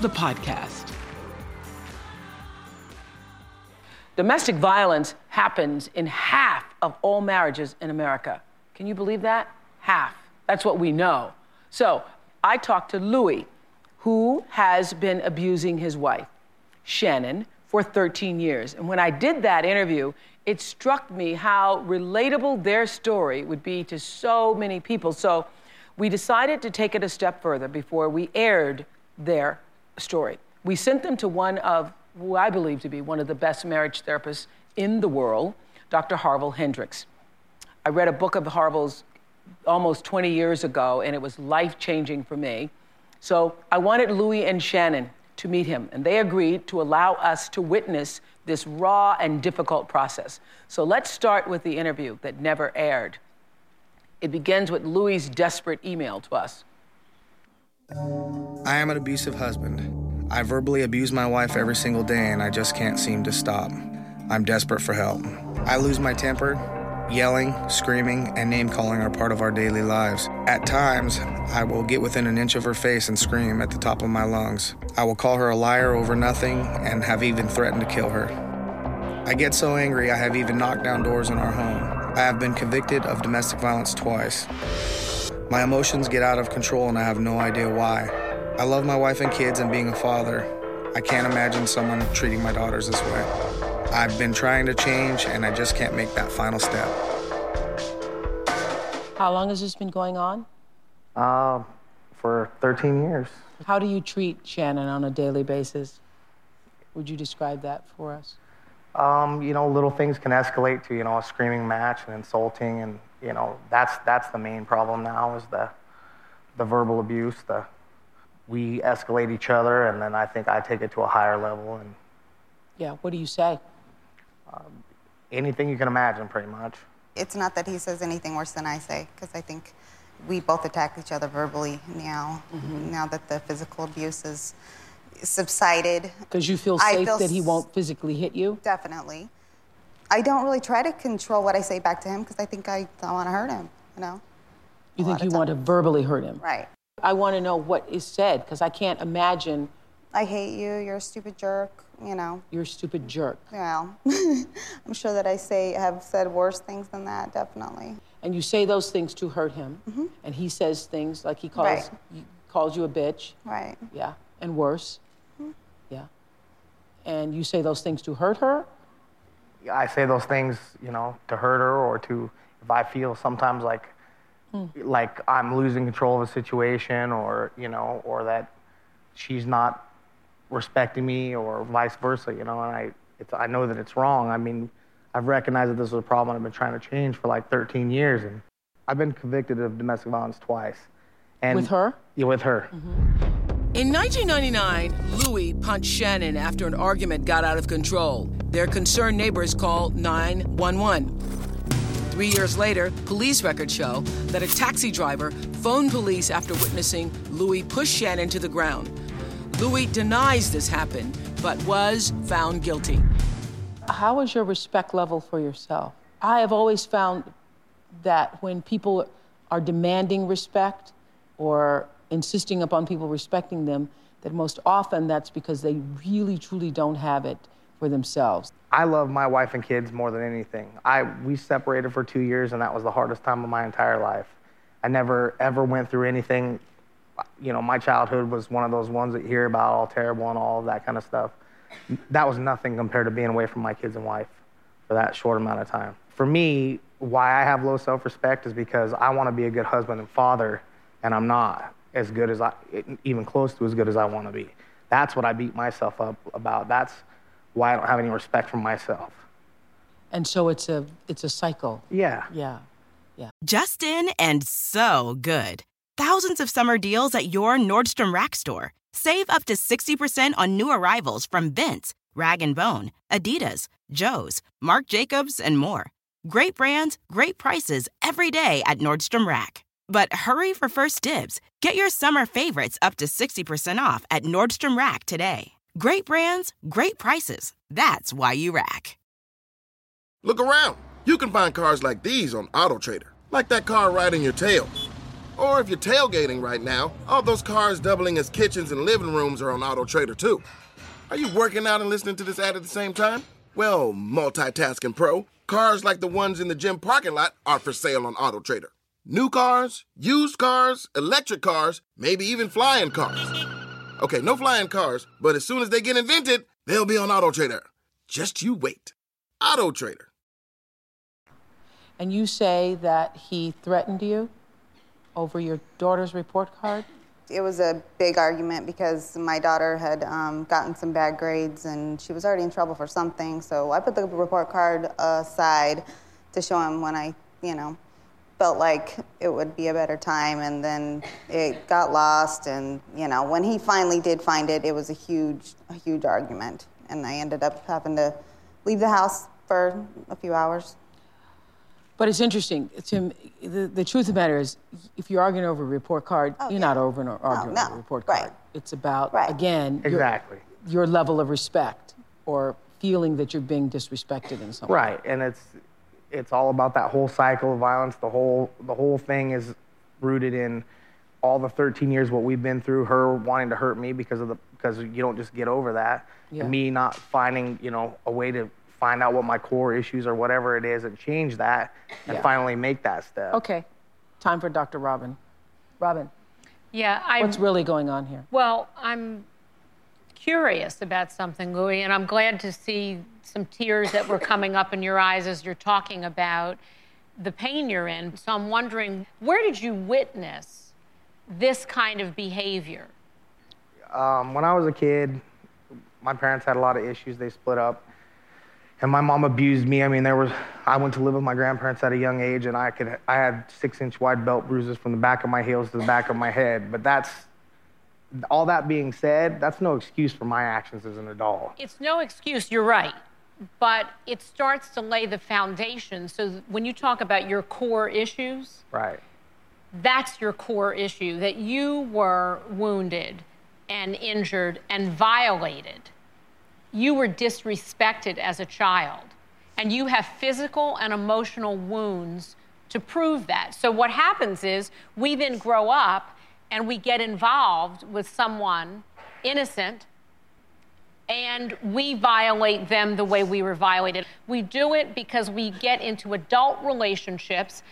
the podcast. Domestic violence happens in half of all marriages in America. Can you believe that? Half. That's what we know. So I talked to Louis, who has been abusing his wife, Shannon, for 13 years. And when I did that interview, it struck me how relatable their story would be to so many people. So we decided to take it a step further before we aired their story. We sent them to one of who I believe to be one of the best marriage therapists in the world, Dr. Harville Hendrix. I read a book of Harville's almost 20 years ago, and it was life changing for me. So I wanted Louis and Shannon to meet him, and they agreed to allow us to witness this raw and difficult process. So let's start with the interview that never aired. It begins with Louis' desperate email to us. I am an abusive husband. I verbally abuse my wife every single day and I just can't seem to stop. I'm desperate for help. I lose my temper. Yelling, screaming, and name calling are part of our daily lives. At times, I will get within an inch of her face and scream at the top of my lungs. I will call her a liar over nothing and have even threatened to kill her. I get so angry, I have even knocked down doors in our home. I have been convicted of domestic violence twice. My emotions get out of control and I have no idea why. I love my wife and kids and being a father. I can't imagine someone treating my daughters this way. I've been trying to change and I just can't make that final step. How long has this been going on? Uh, for 13 years. How do you treat Shannon on a daily basis? Would you describe that for us? Um, you know, little things can escalate to, you know, a screaming match and insulting and you know, that's that's the main problem now is the the verbal abuse. The we escalate each other, and then I think I take it to a higher level. And yeah, what do you say? Um, anything you can imagine, pretty much. It's not that he says anything worse than I say, because I think we both attack each other verbally now. Mm-hmm. Now that the physical abuse is subsided. Because you feel safe feel that he won't physically hit you. Definitely. I don't really try to control what I say back to him because I think I don't want to hurt him, you know? You think you want to verbally hurt him? Right. I want to know what is said because I can't imagine. I hate you, you're a stupid jerk, you know. You're a stupid jerk. Well, I'm sure that I say have said worse things than that, definitely. And you say those things to hurt him, mm-hmm. and he says things like he calls right. he calls you a bitch. Right. Yeah, and worse. Mm-hmm. Yeah. And you say those things to hurt her, I say those things, you know, to hurt her or to if I feel sometimes like mm. like I'm losing control of a situation or you know or that she's not respecting me or vice versa, you know, and I it's, I know that it's wrong. I mean, I've recognized that this was a problem I've been trying to change for like 13 years. And I've been convicted of domestic violence twice. And With her? Yeah, with her. In 1999, Louis punched Shannon after an argument got out of control. Their concerned neighbors called 911. Three years later, police records show that a taxi driver phoned police after witnessing Louis push Shannon to the ground. Louis denies this happened, but was found guilty. How is your respect level for yourself? I have always found that when people are demanding respect or insisting upon people respecting them, that most often that's because they really, truly don't have it for themselves. I love my wife and kids more than anything. I we separated for two years, and that was the hardest time of my entire life. I never ever went through anything. You know, my childhood was one of those ones that you hear about, all terrible and all of that kind of stuff. That was nothing compared to being away from my kids and wife for that short amount of time. For me, why I have low self-respect is because I want to be a good husband and father, and I'm not as good as I, even close to as good as I want to be. That's what I beat myself up about. That's why I don't have any respect for myself. And so it's a it's a cycle. Yeah. Yeah. Yeah. Justin and so good. Thousands of summer deals at your Nordstrom Rack store. Save up to 60% on new arrivals from Vince, Rag & Bone, Adidas, Joe's, Marc Jacobs, and more. Great brands, great prices every day at Nordstrom Rack. But hurry for first dibs. Get your summer favorites up to 60% off at Nordstrom Rack today. Great brands, great prices. That's why you rack. Look around. You can find cars like these on AutoTrader, like that car riding your tail. Or if you're tailgating right now, all those cars doubling as kitchens and living rooms are on AutoTrader too. Are you working out and listening to this ad at the same time? Well, multitasking pro, cars like the ones in the gym parking lot are for sale on AutoTrader. New cars, used cars, electric cars, maybe even flying cars. Okay, no flying cars, but as soon as they get invented, they'll be on Auto Trader. Just you wait. Auto Trader. And you say that he threatened you over your daughter's report card? It was a big argument because my daughter had um, gotten some bad grades and she was already in trouble for something. So I put the report card aside to show him when I, you know, felt like it would be a better time. And then it got lost. And, you know, when he finally did find it, it was a huge, a huge argument. And I ended up having to leave the house for a few hours. But it's interesting. Tim, the, the truth of the matter is, if you're arguing over a report card, Oh, you're yeah. not over no, arguing no, over a report card right. It's about, Right. again, your- Exactly. your level of respect or feeling that you're being disrespected in some way. Right, and it's it's all about that whole cycle of violence. The whole the whole thing is rooted in all the 13 years what we've been through. Her wanting to hurt me because of the because you don't just get over that. Yeah. And me not finding you know a way to find out what my core issues or whatever it is and change that and Yeah. finally make that step. Okay. Time for Dr. Robin. Robin, Yeah, I. what's really going on here? Well, I'm curious about something, Louis, and I'm glad to see some tears that were coming up in your eyes as you're talking about the pain you're in. So I'm wondering, where did you witness this kind of behavior? Um, when I was a kid, my parents had a lot of issues. They split up. And my mom abused me. I mean, there was, I went to live with my grandparents at a young age, and I could, I had six inch wide belt bruises from the back of my heels to the back of my head. But that's, all that being said, that's no excuse for my actions as an adult. It's no excuse, you're right. But it starts to lay the foundation. So when you talk about your core issues, Right. that's your core issue that you were wounded and injured and violated. You were disrespected as a child, and you have physical and emotional wounds to prove that. So, what happens is we then grow up and we get involved with someone innocent and we violate them the way we were violated. We do it because we get into adult relationships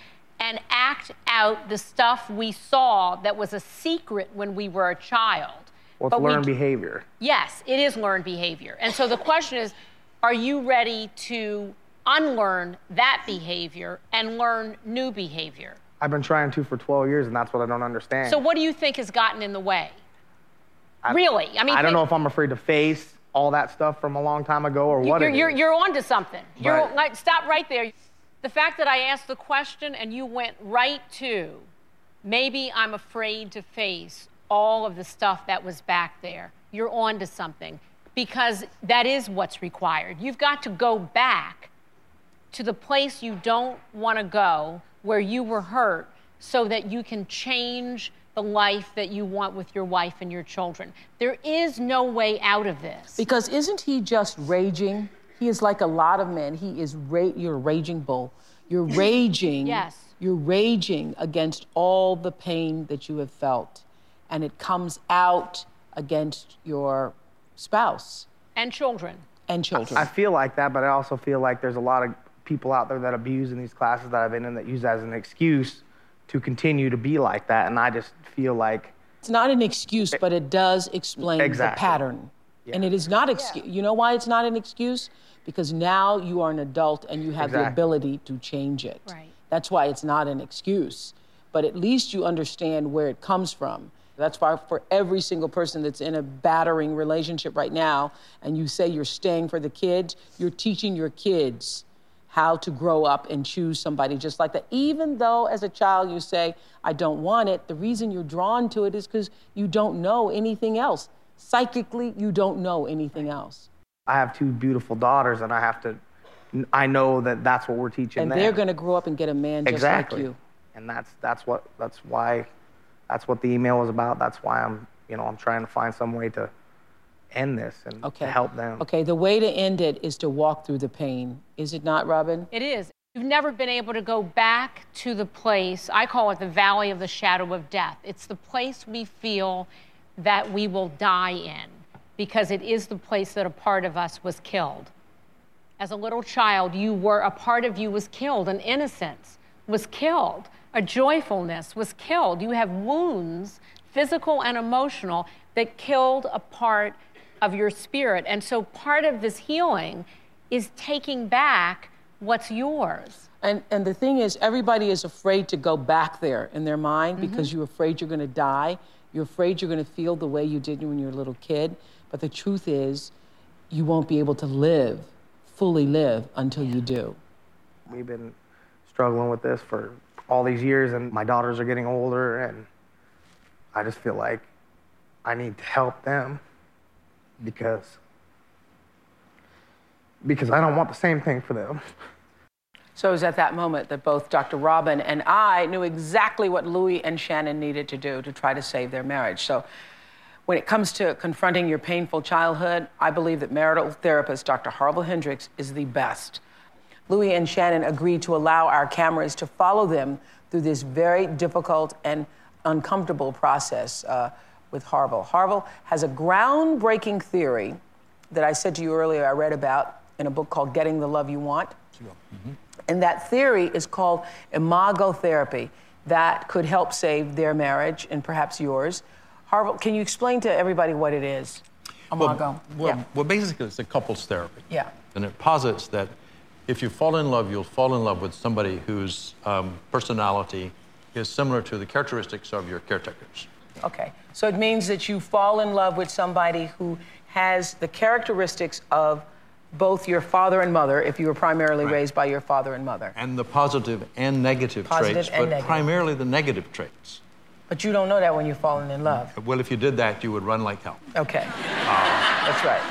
and act out the stuff we saw that was a secret when we were a child. Well, it's But learned d- behavior. Yes, it is learned behavior. And so the question is are you ready to unlearn that behavior and learn new behavior? I've been trying to for 12 years, and that's what I don't understand. So, what do you think has gotten in the way? really? I mean, I don't think- know if I'm afraid to face all that stuff from a long time ago or what you're, it you're, is. you're onto something. You're like, stop right there. The fact that I asked the question and you went right to, maybe I'm afraid to face all of the stuff that was back there. You're onto something because that is what's required. You've got to go back to the place you don't want to go where you were hurt so that you can change the life that you want with your wife and your children. There is no way out of this. Because isn't he just raging? He is like a lot of men. He is ra- you're a raging bull. You're raging. Yes. You're raging against all the pain that you have felt, and it comes out against your spouse and children. and children. I feel like that, but I also feel like there's a lot of people out there that abuse in these classes that I've been in that use that as an excuse to continue to be like that. And I just feel like It's not an excuse, but it does explain Exactly. the pattern. And it is not excuse. You know why it's not an excuse? Because now you are an adult and you have the ability to change it. Right. That's why it's not an excuse. But at least you understand where it comes from. That's why for every single person that's in a battering relationship right now, and you say you're staying for the kids, you're teaching your kids how to grow up and choose somebody just like that. Even though as a child you say, I don't want it, the reason you're drawn to it is because you don't know anything else. Psychically, you don't know anything else. I have two beautiful daughters, and I have to. I know that that's what we're teaching And them. they're going to grow up and get a man just exactly. like you. And that's that's what that's why that's what the email was about. That's why I'm you know I'm trying to find some way to end this and Okay. to help them. Okay, the way to end it is to walk through the pain. Is it not, Robin? It is. You've never been able to go back to the place, I call it the valley of the shadow of death. It's the place we feel that we will die in because it is the place that a part of us was killed. As a little child, you were, a part of you was killed, an innocence was killed, a joyfulness was killed. You have wounds, physical and emotional, that killed a part of your spirit. And so part of this healing is taking back what's yours. And, and the thing is, everybody is afraid to go back there in their mind mm-hmm. because you're afraid you're going to die. You're afraid you're going to feel the way you did when you were a little kid. But the truth is, you won't be able to live, fully live, until you do. We've been struggling with this for all these years, and my daughters are getting older, and I just feel like I need to help them because because I don't want the same thing for them. So it was at that moment that both Dr. Robin and I knew exactly what Louis and Shannon needed to do to try to save their marriage. So when it comes to confronting your painful childhood, I believe that marital therapist Dr. Harville Hendrix is the best. Louis and Shannon agreed to allow our cameras to follow them through this very difficult and uncomfortable process uh, with Harville. Harville has a groundbreaking theory that I said to you earlier I read about in a book called Getting the Love You Want. And that theory is called imago therapy That could help save their marriage and perhaps yours. Harville, can you explain to everybody what it is? Imago. Well, yeah. well, basically, it's a couples therapy. Yeah. And it posits that if you fall in love, you'll fall in love with somebody whose um, personality is similar to the characteristics of your caretakers. Okay. So it means that you fall in love with somebody who has the characteristics of both your father and mother, if you were primarily raised by your father and mother. And the positive and negative, Positive traits, and but negative. primarily the negative traits. But you don't know that when you're falling in love. Well, if you did that, you would run like hell. Okay. Um, That's right.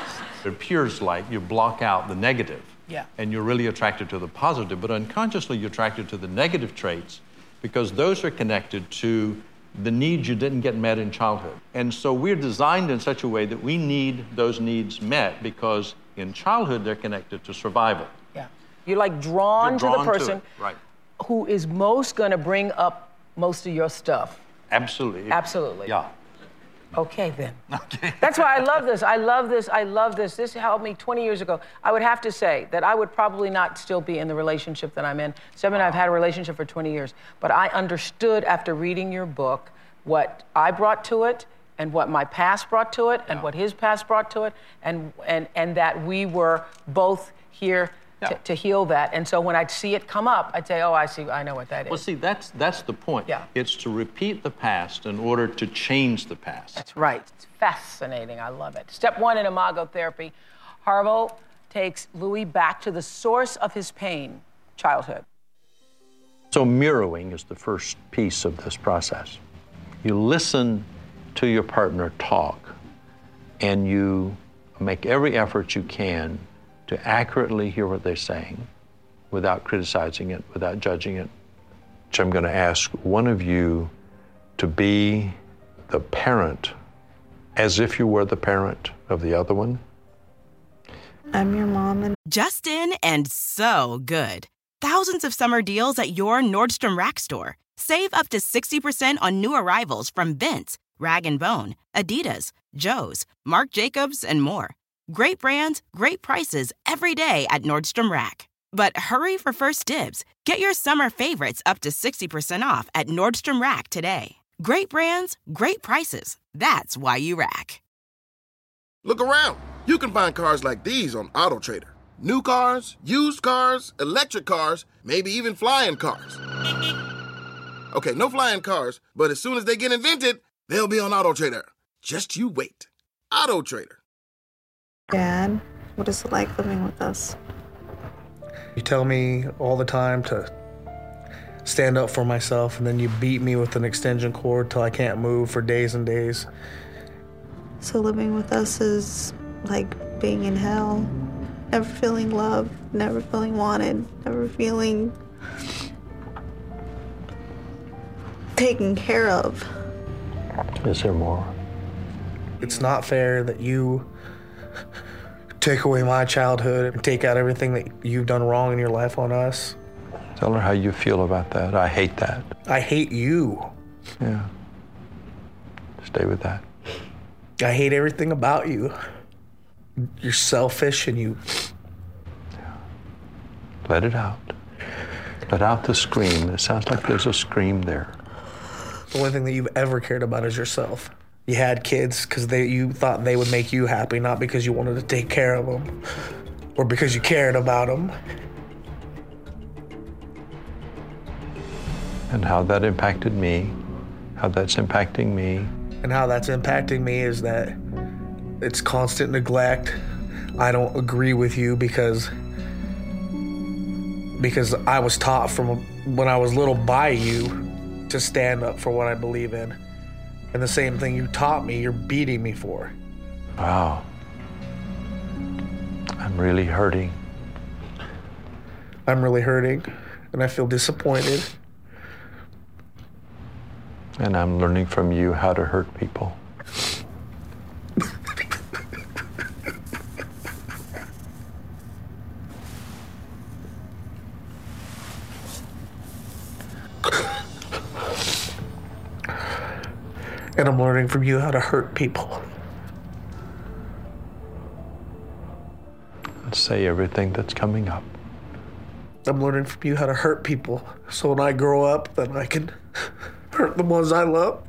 It appears like you block out the negative, Yeah. and you're really attracted to the positive, but unconsciously you're attracted to the negative traits because those are connected to the needs you didn't get met in childhood. And so we're designed in such a way that we need those needs met because in childhood they're connected to survival. Yeah. You're like drawn, You're to the person it, right. who is most going to bring up most of your stuff. Absolutely. Absolutely. Yeah. Okay, then. Okay. That's why I love this. I love this. I love this. This helped me 20 years ago. I would have to say that I would probably not still be in the relationship that I'm in. Seven, I've had a relationship for 20 years. But I understood after reading your book what I brought to it and what my past brought to it and what his past brought to it and, and, and that we were both here to, to heal that. And so when I'd see it come up, I'd say, oh, I see, I know what that is. Well, see, that's that's the point. Yeah. It's to repeat the past in order to change the past. That's right. It's fascinating. I love it. Step one in imago therapy. Harville takes Louis back to the source of his pain, childhood. So mirroring is the first piece of this process. You listen to your partner talk and you make every effort you can to accurately hear what they're saying without criticizing it, without judging it. So I'm going to ask one of you to be the parent as if you were the parent of the other one. I'm your mom and Justin and so good. Thousands of summer deals at your Nordstrom Rack store. Save up to 60% on new arrivals from Vince, Rag & Bone, Adidas, Joe's, Marc Jacobs, and more. Great brands, great prices every day at Nordstrom Rack. But hurry for first dibs. Get your summer favorites up to 60% off at Nordstrom Rack today. Great brands, great prices. That's why you rack. Look around. You can find cars like these on AutoTrader. New cars, used cars, electric cars, maybe even flying cars. Okay, no flying cars, but as soon as they get invented, they'll be on AutoTrader. Just you wait. AutoTrader. Dad, what is it like living with us? You tell me all the time to stand up for myself, and then you beat me with an extension cord till I can't move for days and days. So living with us is like being in hell. Never feeling love, never feeling wanted, never feeling taken care of. Is there more? It's not fair that you take away my childhood and take out everything that you've done wrong in your life on us. Tell her how you feel about that. I hate that. I hate you. Yeah. Stay with that. I hate everything about you. You're selfish and you. Yeah. Let it out. Let out the scream. It sounds like there's a scream there. The only thing that you've ever cared about is yourself. You had kids because they you thought they would make you happy, not because you wanted to take care of them or because you cared about them. And how that impacted me, how that's impacting me. And how that's impacting me is that it's constant neglect. I don't agree with you because because I was taught from when I was little by you to stand up for what I believe in. And the same thing you taught me, you're beating me for. Wow. I'm really hurting. I'm really hurting and I feel disappointed. And I'm learning from you how to hurt people. And I'm learning from you how to hurt people. And say everything that's coming up. I'm learning from you how to hurt people. So when I grow up, then I can hurt the ones I love.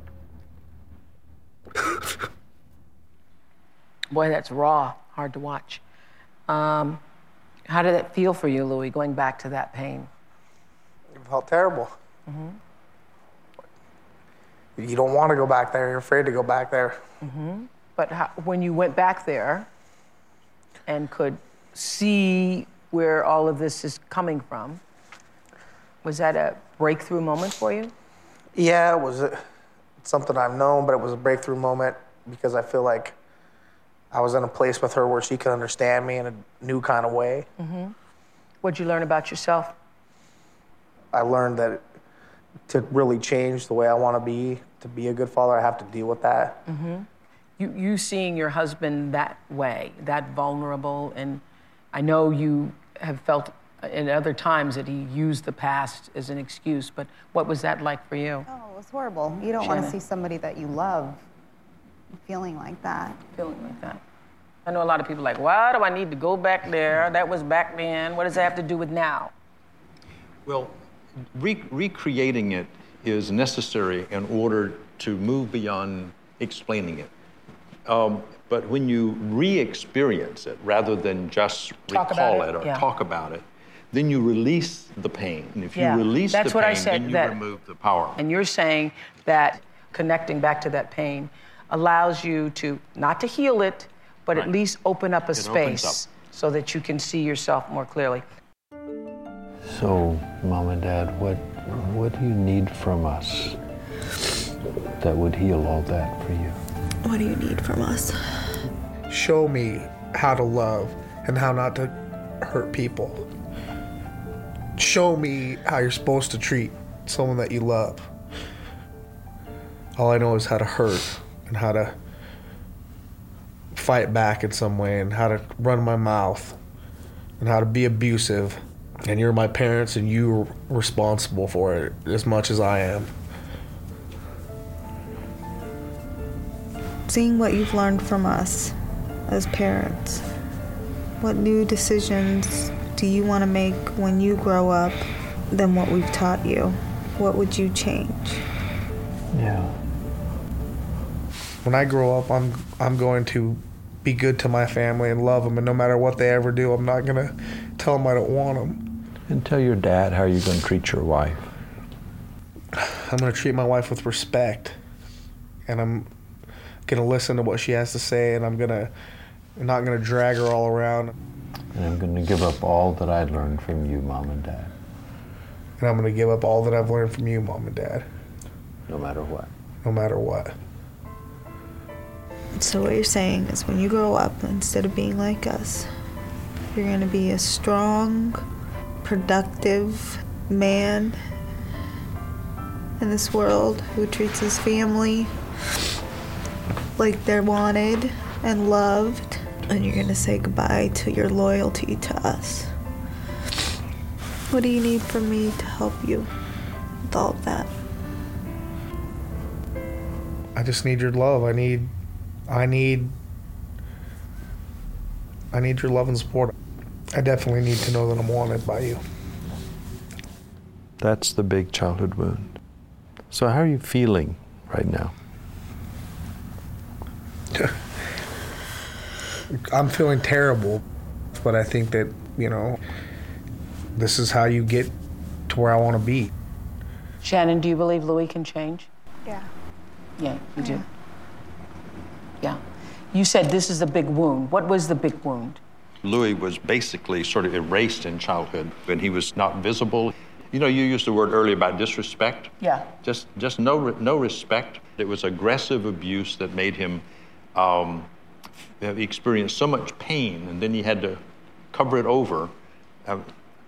Boy, that's raw, hard to watch. Um, how did it feel for you, Louis, going back to that pain? It felt terrible. Mm-hmm. You don't want to go back there. You're afraid to go back there. Mm-hmm. But how, when you went back there and could see where all of this is coming from, was that a breakthrough moment for you? Yeah, it was a, something I've known, but it was a breakthrough moment because I feel like I was in a place with her where she could understand me in a new kind of way. Mm-hmm. What'd you learn about yourself? I learned that to really change the way I want to be, to be a good father, I have to deal with that. Mm-hmm. You, you seeing your husband that way, that vulnerable, and I know you have felt in other times that he used the past as an excuse, but what was that like for you? Oh, it was horrible. You don't want to see somebody that you love feeling like that. Feeling like that. I know a lot of people like, why do I need to go back there? That was back then. What does that have to do with now? Well, re- recreating it is necessary in order to move beyond explaining it. Um, But when you re-experience it, rather than just Talk recall it, it, or yeah. talk about it, then you release the pain. And if Yeah, you release that's the what I said, then you that- remove the power. And you're saying that connecting back to that pain allows you to not to heal it, but at least open up a It space so that you can see yourself more clearly. So, mom and dad, what what do you need from us that would heal all that for you? What do you need from us? Show me how to love and how not to hurt people. Show me how you're supposed to treat someone that you love. All I know is how to hurt and how to fight back in some way and how to run my mouth and how to be abusive. And you're my parents and you're responsible for it as much as I am. Seeing what you've learned from us as parents, what new decisions do you want to make when you grow up than what we've taught you? What would you change? Yeah. when I grow up, I'm I'm going to be good to my family and love them, and no matter what they ever do, I'm not gonna tell them I don't want them. And tell your dad how you're going to treat your wife. I'm gonna treat my wife with respect, and I'm gonna listen to what she has to say, and I'm gonna I'm not gonna drag her all around, And I'm going to give up all that I learned from you, mom and dad, and I'm gonna give up all that I've learned from you, mom and dad, no matter what. no matter what. So, what you're saying is when you grow up, instead of being like us, you're going to be a strong, productive man in this world who treats his family like they're wanted and loved. And you're going to say goodbye to your loyalty to us. What do you need from me to help you with all of that? I just need your love. I need, I need, I need your love and support. I definitely need to know that I'm wanted by you. That's the big childhood wound. So, how are you feeling right now? I'm feeling terrible, but I think that, you know, this is how you get to where I want to be. Shannon, do you believe Louis can change? Yeah. Yeah, you do. You said this is a big wound. What was the big wound? Louis was basically sort of erased in childhood when he was not visible. You know, you used the word earlier about disrespect. Yeah. Just, just no, no respect. It was aggressive abuse that made him um, have experienced so much pain, and then he had to cover it over. Uh,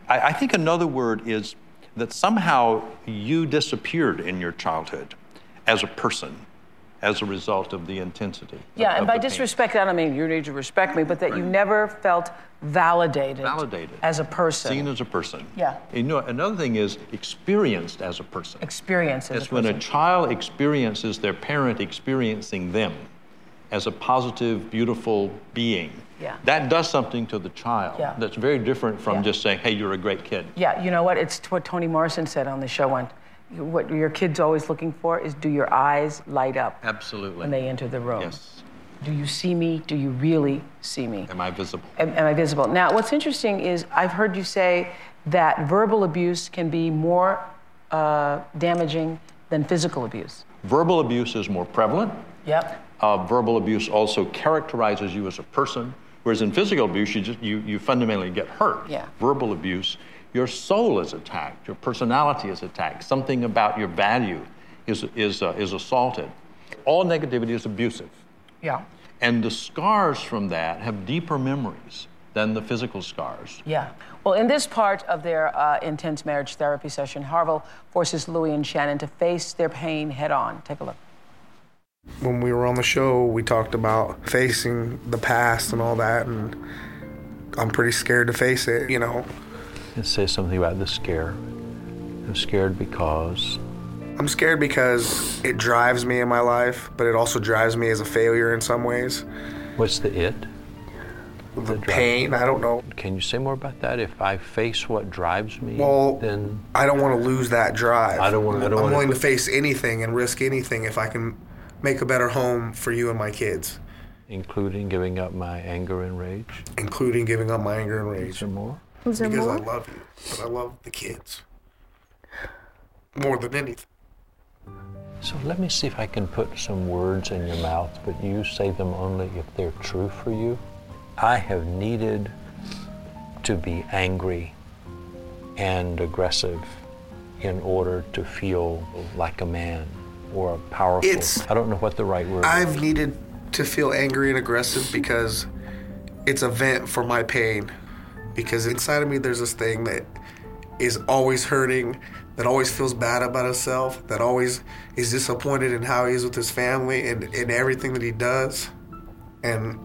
I, I think another word is that somehow you disappeared in your childhood as a person as a result of the intensity. of- Yeah, and of by the pain. disrespect, I don't mean you need to respect me, but that you never felt validated, Validated. as a person. Seen as a person. Yeah. You know, another thing is experienced as a person. Experience as It's a when a child experiences their parent experiencing them as a positive, beautiful being. Yeah. That does something to the child. Yeah. That's very different from Yeah. just saying, "Hey, you're a great kid." Yeah, you know what? It's what Toni Morrison said on the show once. What your kid's always looking for is do your eyes light up Absolutely. when they enter the room? Yes. Do you see me? Do you really see me? Am I visible? Am, am I visible? Now, what's interesting is I've heard you say that verbal abuse can be more uh, damaging than physical abuse. Verbal abuse is more prevalent. Yep. Uh, verbal abuse also characterizes you as a person, whereas in physical abuse, you just you, you fundamentally get hurt. Yeah. Verbal abuse, your soul is attacked, your personality is attacked, something about your value is is uh, is assaulted. All negativity is abusive, Yeah. and the scars from that have deeper memories than the physical scars. Yeah. Well, in this part of their uh, intense marriage therapy session, Harville forces Louis and Shannon to face their pain head on. Take a look. When we were on the show, we talked about facing the past and all that, and I'm pretty scared to face it, you know. And say something about the scare. I'm scared because I'm scared because it drives me in my life, but it also drives me as a failure in some ways. what's the it? The pain, I don't know. Can you say more about that? If I face what drives me, Well, then I don't want to lose that drive. I don't I don't I'm wanna- willing to face anything and risk anything if I can make a better home for you and my kids. Including giving up my anger and rage? including giving up my anger and rage. There more? Was there because more? I love you, but I love the kids more than anything. So let me see if I can put some words in your mouth, but you say them only if they're true for you. I have needed to be angry and aggressive in order to feel like a man or a powerful. It's- I don't know what the right word is. I've needed to feel angry and aggressive because it's a vent for my pain. Because inside of me, there's this thing that is always hurting, that always feels bad about himself, that always is disappointed in how he is with his family and in everything that he does. And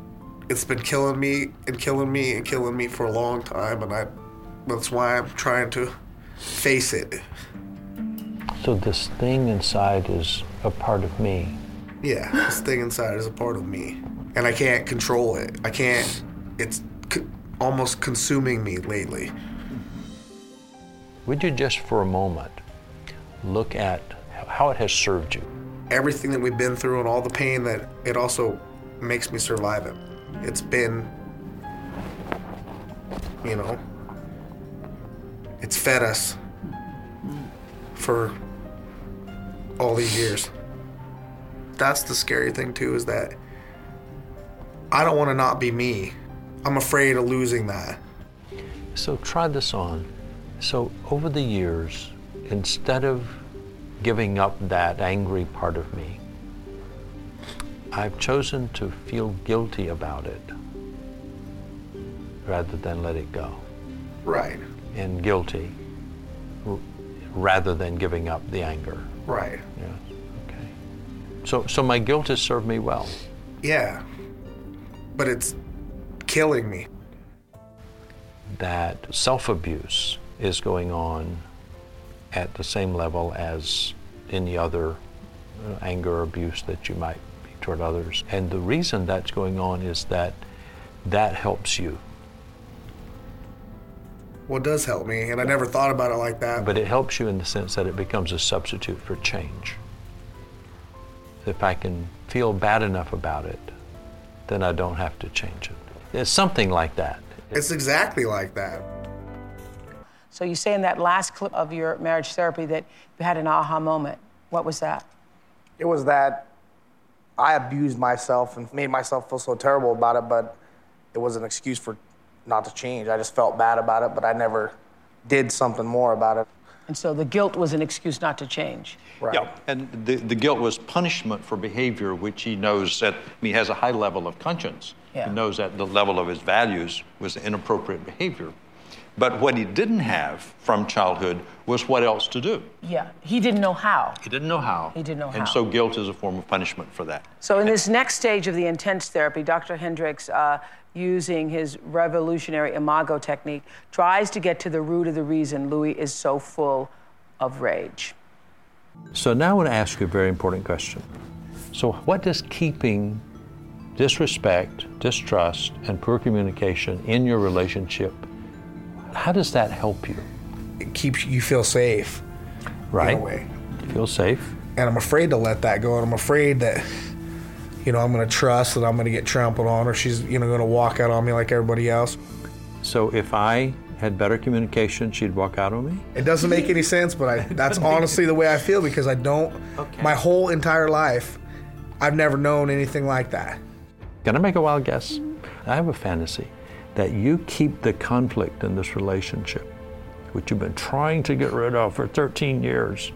it's been killing me and killing me and killing me for a long time. And I, that's why I'm trying to face it. So this thing inside is a part of me. Yeah, this thing inside is a part of me, and I can't control it. I can't. It's almost consuming me lately. Would you just for a moment look at how it has served you? Everything that we've been through and all the pain that it also makes me survive it. It's been, you know, it's fed us for all these years. That's the scary thing too is that I don't want to not be me. I'm afraid of losing that. So try this on. So over the years, instead of giving up that angry part of me, I've chosen to feel guilty about it rather than let it go. Right. And guilty r- rather than giving up the anger. Right. Yes. Okay. So, so my guilt has served me well. Yeah. But it's killing me. that self abuse is going on at the same level as any other uh, anger or abuse that you might be toward others. And the reason that's going on is that that helps you. Well, it does help me, and I never thought about it like that. But it helps you in the sense that it becomes a substitute for change. If I can feel bad enough about it, then I don't have to change it. It's something like that. It's exactly like that. So you say in that last clip of your marriage therapy that you had an aha moment. What was that? It was that I abused myself and made myself feel so terrible about it, but it was an excuse for not to change. I just felt bad about it, but I never did something more about it. And so the guilt was an excuse not to change. Right. Yeah, and the, the guilt was punishment for behavior which he knows that he has a high level of conscience. Yeah. He knows that the level of his values was inappropriate behavior. But what he didn't have from childhood was what else to do. Yeah. He didn't know how. He didn't know how. He didn't know how. And so guilt is a form of punishment for that. So in this next stage of the intense therapy, Dr. Hendrix, uh, using his revolutionary imago technique, tries to get to the root of the reason Louis is so full of rage. So now I want to ask you a very important question. So, what does keeping disrespect, distrust, and poor communication in your relationship, how does that help you? It keeps you feel safe. Right. In a way. Feel safe. And I'm afraid to let that go. And I'm afraid that, you know, I'm going to trust that I'm going to get trampled on or she's, you know, going to walk out on me like everybody else. So, if I had better communication, she'd walk out on me? It doesn't make any sense, but I, that's honestly the way I feel because I don't, okay. my whole entire life, I've never known anything like that. I make a wild guess? I have a fantasy that you keep the conflict in this relationship, which you've been trying to get rid of for 13 years,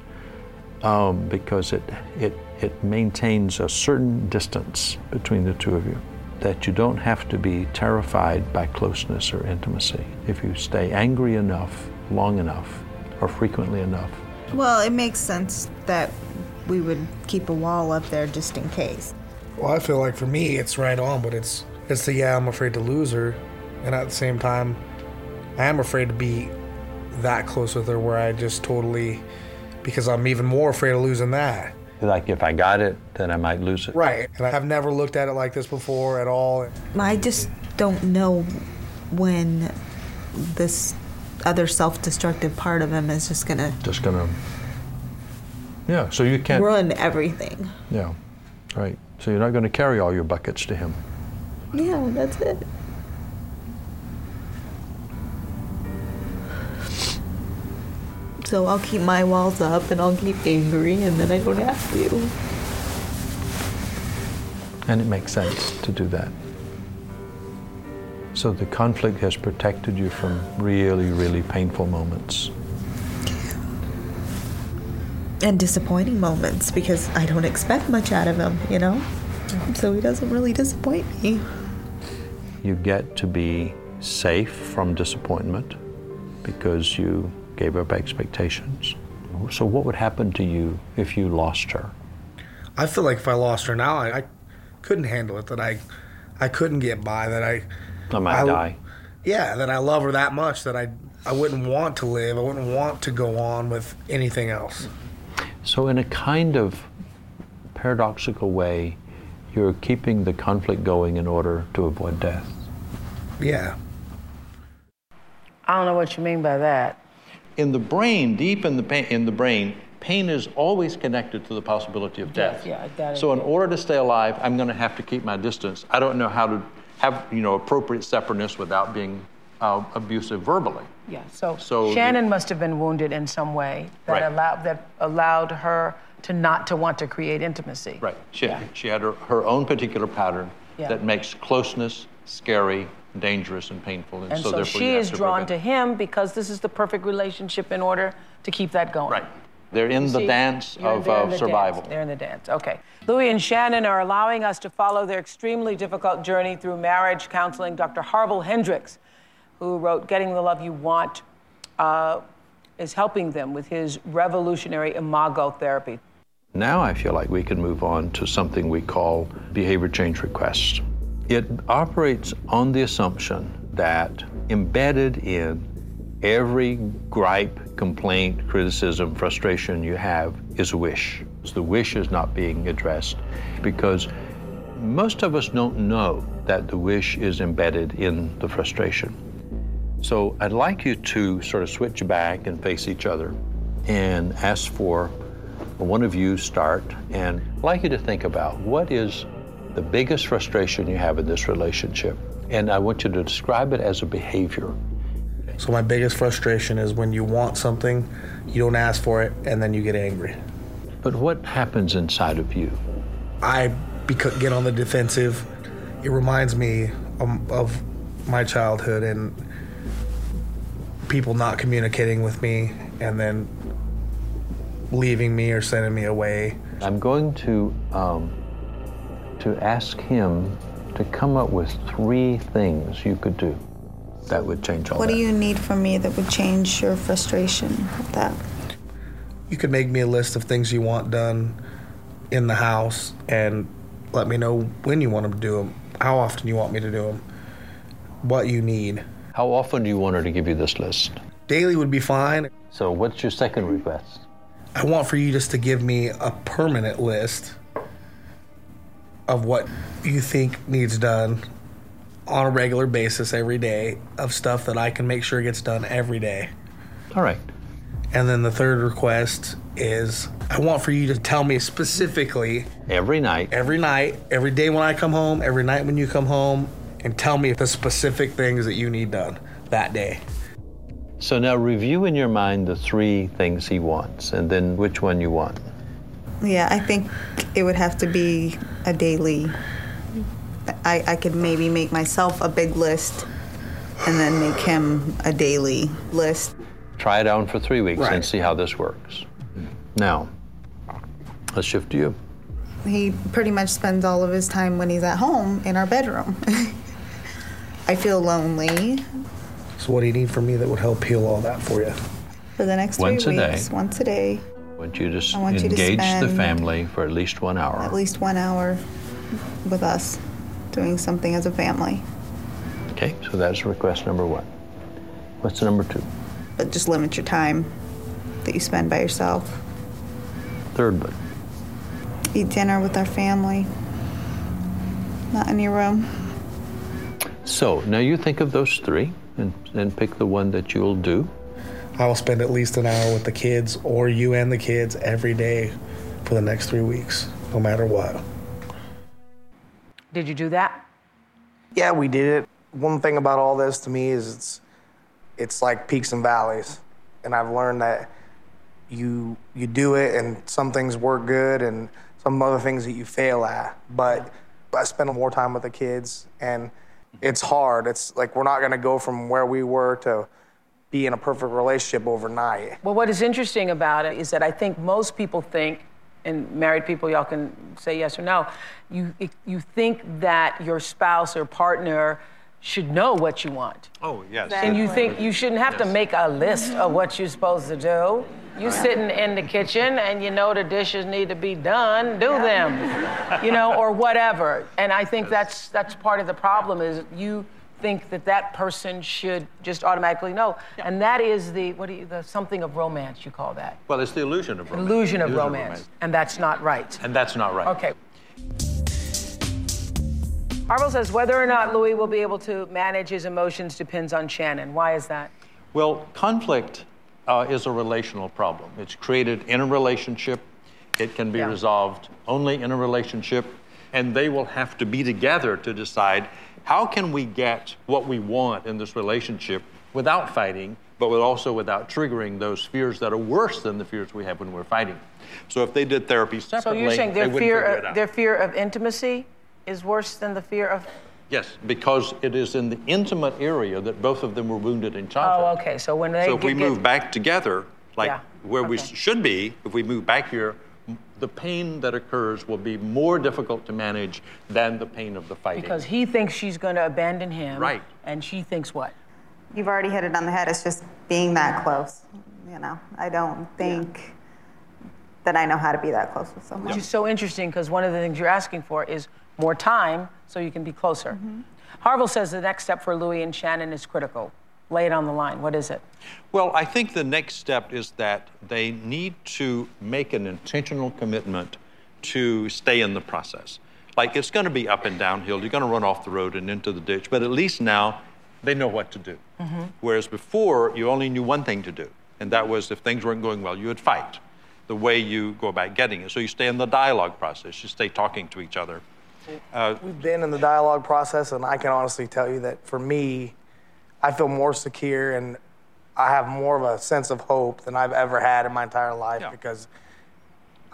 um, because it, it, it maintains a certain distance between the two of you. That you don't have to be terrified by closeness or intimacy if you stay angry enough, long enough, or frequently enough. Well, it makes sense that we would keep a wall up there just in case. Well, I feel like for me, it's right on, but it's, it's the, yeah, I'm afraid to lose her. And at the same time, I am afraid to be that close with her where I just totally, because I'm even more afraid of losing that. Like if I got it, then I might lose it. Right. And I've never looked at it like this before at all. I just don't know when this other self destructive part of him is just gonna Just gonna. Yeah, so you can't. run everything. Yeah, right. So you're not going to carry all your buckets to him. Yeah, that's it. So I'll keep my walls up and I'll keep angry and then I don't have to. And it makes sense to do that. So the conflict has protected you from really, really painful moments. And disappointing moments because I don't expect much out of him, you know? So he doesn't really disappoint me. You get to be safe from disappointment because you gave up expectations. So, what would happen to you if you lost her? I feel like if I lost her now, I, I couldn't handle it. That I, I couldn't get by. That I, I might I- die. yeah, that I love her that much that I, I wouldn't want to live. I wouldn't want to go on with anything else. So, in a kind of paradoxical way, you're keeping the conflict going in order to avoid death. Yeah. I don't know what you mean by that. In the brain, deep in the, pain, in the brain, pain is always connected to the possibility of death. Yeah, that So in order to stay alive, I'm going to have to keep my distance. I don't know how to have you know appropriate separateness without being uh, abusive verbally. Yeah. So, So the- Shannon must have been wounded in some way that Right. allowed that allowed her to not to want to create intimacy. Right. She, she had her, her own particular pattern Yeah. that makes closeness scary, dangerous, and painful. And so, therefore she is to drawn prevent- to him because this is the perfect relationship in order to keep that going. Right. They're in You the see, dance of they're in the survival. Dance. They're in the dance. Okay. Louie and Shannon are allowing us to follow their extremely difficult journey through marriage counseling. Dr. Harville Hendrix, who wrote Getting the Love You Want, uh, is helping them with his revolutionary imago therapy. Now I feel like we can move on to something we call behavior change requests. It operates on the assumption that embedded in every gripe, complaint, criticism, frustration you have is a wish. The wish is not being addressed because most of us don't know that the wish is embedded in the frustration. So I'd like you to sort of switch back and face each other and ask for one of you start and I'd like you to think about what is the biggest frustration you have in this relationship. And I want you to describe it as a behavior. So my biggest frustration is when you want something, you don't ask for it, and then you get angry. But what happens inside of you? I get on the defensive. It reminds me um, of my childhood and people not communicating with me and then leaving me or sending me away. I'm going to um, to ask him to come up with three things you could do that would change all What that. What do you need from me that would change your frustration with that? You could make me a list of things you want done in the house and let me know when you want them to do them, how often you want me to do them, what you need. How often do you want her to give you this list? Daily would be fine. So, what's your second request? I want for you just to give me a permanent list of what you think needs done on a regular basis every day of stuff that I can make sure gets done every day. All right. And then the third request is I want for you to tell me specifically every night, every night, every day when I come home, every night when you come home, and tell me the specific things that you need done that day. So now review in your mind the three things he wants and then which one you want. Yeah, I think it would have to be a daily. I, I could maybe make myself a big list and then make him a daily list. Try it out for three weeks and see how this works. Now, let's shift to you. He pretty much spends all of his time when he's at home in our bedroom. I feel lonely So, what do you need from me that would help heal all that for you? for the next Once three a day. weeks. Once a day, I want you to s- I want you to engage the spend- family for at least one hour. at least one hour with us, doing something as a family. Okay, so that's request number one. What's number two? But just limit your time that you spend by yourself. Third one. Eat dinner with our family. Not in your room. So now you think of those three and, and pick the one that you'll do. I will spend at least an hour with the kids or you and the kids every day for the next three weeks, no matter what. Did you do that? Yeah, we did it. One thing about all this to me is it's it's like peaks and valleys. And I've learned that you you do it and some things work good and some other things that you fail at. But I spend more time with the kids and it's hard. It's like we're not gonna go from where we were to be in a perfect relationship overnight. Well, what is interesting about it is that I think most people think, and married people, y'all can say yes or no, you, you think that your spouse or partner should know what you want. Oh, yes. And you think you shouldn't have to make a list of what you're supposed to do. You sitting in the kitchen and you know the dishes need to be done, do them. You know, or whatever. And I think that's that's part of the problem is you think that that person should just automatically know. And that is the what do you the something of romance you call that. Well, it's the illusion of romance. Illusion of romance. And that's not right. And that's not right. Okay. Harville says whether or not Louie will be able to manage his emotions depends on Shannon. Why is that? Well, conflict uh, is a relational problem. It's created in a relationship. It can be Yeah. resolved only in a relationship, and they will have to be together to decide how can we get what we want in this relationship without fighting, but with also without triggering those fears that are worse than the fears we have when we're fighting. So if they did therapy So separately, you're saying their fear of, their fear of intimacy is worse than the fear of Yes, because it is in the intimate area that both of them were wounded in childhood. Oh, okay. So when they So if we get- get- move back together, like Yeah, where we should be, if we move back here, the pain that occurs will be more difficult to manage than the pain of the fighting. because he thinks she's going to abandon him. Right. And she thinks what? You've already hit it on the head. It's just being that close. You know, I don't think that I know how to be that close with someone. Which is so interesting because one of the things you're asking for is more time so you can be closer. Mm-hmm. Harville says the next step for Louie and Shannon is critical. Lay it on the line. What is it? Well, I think the next step is that they need to make an intentional commitment to stay in the process. Like it's going to be up and downhill. You're going to run off the road and into the ditch, but at least now they know what to do. Whereas before, you only knew one thing to do, and that was if things weren't going well, you would fight. The way you go about getting it. So you stay in the dialogue process, you stay talking to each other. Uh, We've been in the dialogue process, and I can honestly tell you that for me, I feel more secure and I have more of a sense of hope than I've ever had in my entire life because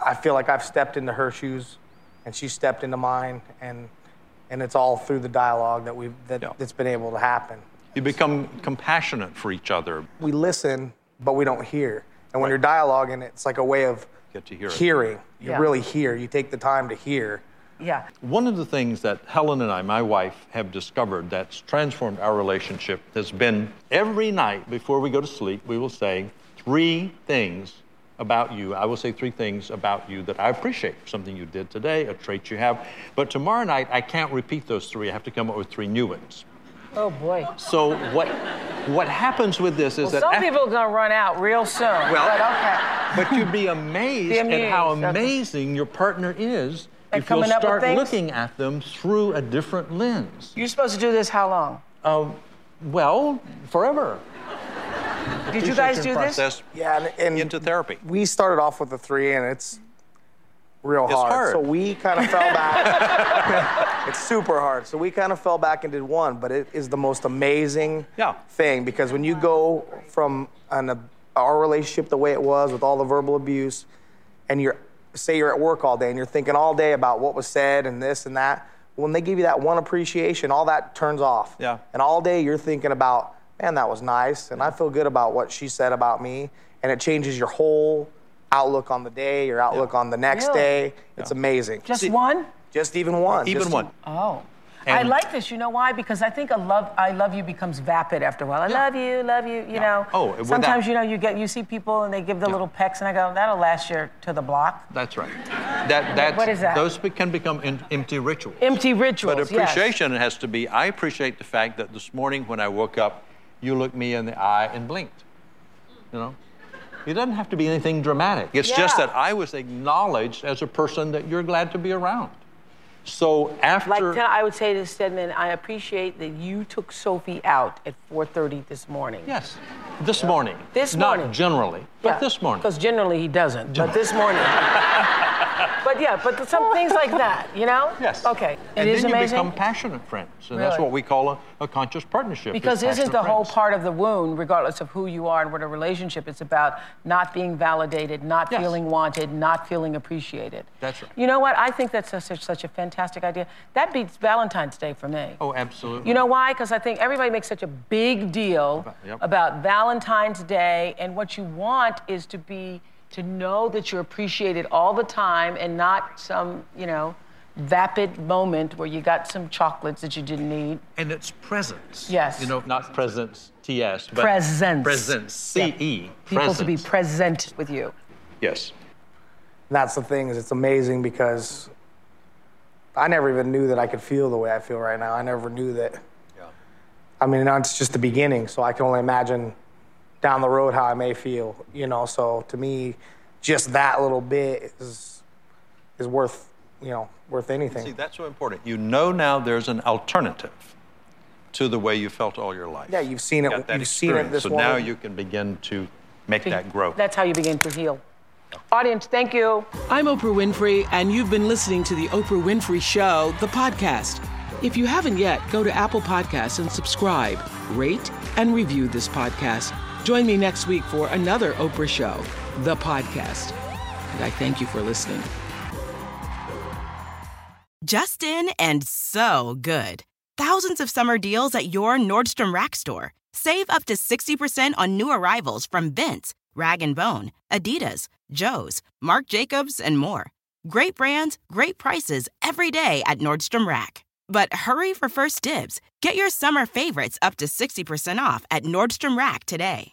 I feel like I've stepped into her shoes and she stepped into mine, and and it's all through the dialogue that we've that, that's been able to happen. you become compassionate for each other. We listen, but we don't hear. And when you're dialoguing, it's like a way of Get to hear it. hearing. You Yeah. really hear. You take the time to hear. Yeah. One of the things that Helen and I, my wife, have discovered that's transformed our relationship has been every night before we go to sleep, we will say three things about you. I will say three things about you that I appreciate. Something you did today, a trait you have. But tomorrow night, I can't repeat those three. I have to come up with three new ones. Oh, boy. So what, what happens with this is Well, that some af- people are going to run out real soon. Well, but okay. But you'd be amazed, Be at how okay. amazing your partner is At if you'll coming up start things? looking at them through a different lens. You're supposed to do this how long? Um, well, forever. Did you guys do this? Yeah, and, and into therapy. we started off with the three, and it's real It's hard. hard. So we kind of fell back. it's super hard. So we kind of fell back and did one, but it is the most amazing Yeah. thing because when you go from an, uh, our relationship the way it was with all the verbal abuse, and you're say you're at work all day and you're thinking all day about what was said and this and that. When they give you that one appreciation, all that turns off. Yeah. And all day you're thinking about, man, that was nice, and I feel good about what she said about me, and it changes your whole outlook on the day, your outlook on the next Really? day. It's amazing. Just one? Just even one. Even Just- one. Oh. I like this. You know why? Because I think a love, I love you becomes vapid after a while. I love you, love you. You know. Oh, Sometimes that- you know you get you see people and they give the little pecks and I go that'll last you to the block. That's right. That, that's, What is that? Those can become em- empty rituals. Empty rituals. But yes. appreciation has to be I appreciate the fact that this morning when I woke up, you looked me in the eye and blinked. You know? It doesn't have to be anything dramatic. It's just that I was acknowledged as a person that you're glad to be around. So after. Like tell- I would say to Stedman, I appreciate that you took Sophie out at 4:30 this morning. yes, this morning. This Not morning. generally. But this morning. Because generally he doesn't. But this morning. but yeah, but some things like that, you know? Yes. Okay. And it is then you amazing. become passionate friends, and that's what we call a, a conscious partnership. Because isn't the whole part of the wound, regardless of who you are and what a relationship, it's about not being validated, not Yes. feeling wanted, not feeling appreciated. That's right. You know what? I think that's such, such a fantastic idea. That beats Valentine's Day for me. Oh, absolutely. You know why? Because I think everybody makes such a big deal Yep. about Valentine's Day, and what you want is to be to know that you're appreciated all the time, and not some you know vapid moment where you got some chocolates that you didn't need. And it's presence. Yes. You know, not presence, T-S, but Presence. Presence, C-E. People to be present with you. Yes. And that's the thing is it's amazing because I never even knew that I could feel the way I feel right now. I never knew that. Yeah. I mean, now it's just the beginning, so I can only imagine down the road how I may feel. You know, so to me, just that little bit is is worth you know worth anything. See, that's so important. You know now there's an alternative to the way you felt all your life. Yeah, you've seen it. Got that You've seen it this So now you can begin to make that grow. That's how you begin to heal. Audience, thank you. I'm Oprah Winfrey, and you've been listening to The Oprah Winfrey Show, the podcast. If you haven't yet, go to Apple Podcasts and subscribe, rate, and review this podcast. Join me next week for another Oprah Show, the podcast. And I thank you for listening. Just in and so good. Thousands of summer deals at your Nordstrom Rack store. Save up to 60% on new arrivals from Vince, Rag & Bone, Adidas, Joe's, Marc Jacobs, and more. Great brands, great prices every day at Nordstrom Rack. But hurry for first dibs. Get your summer favorites up to 60% off at Nordstrom Rack today.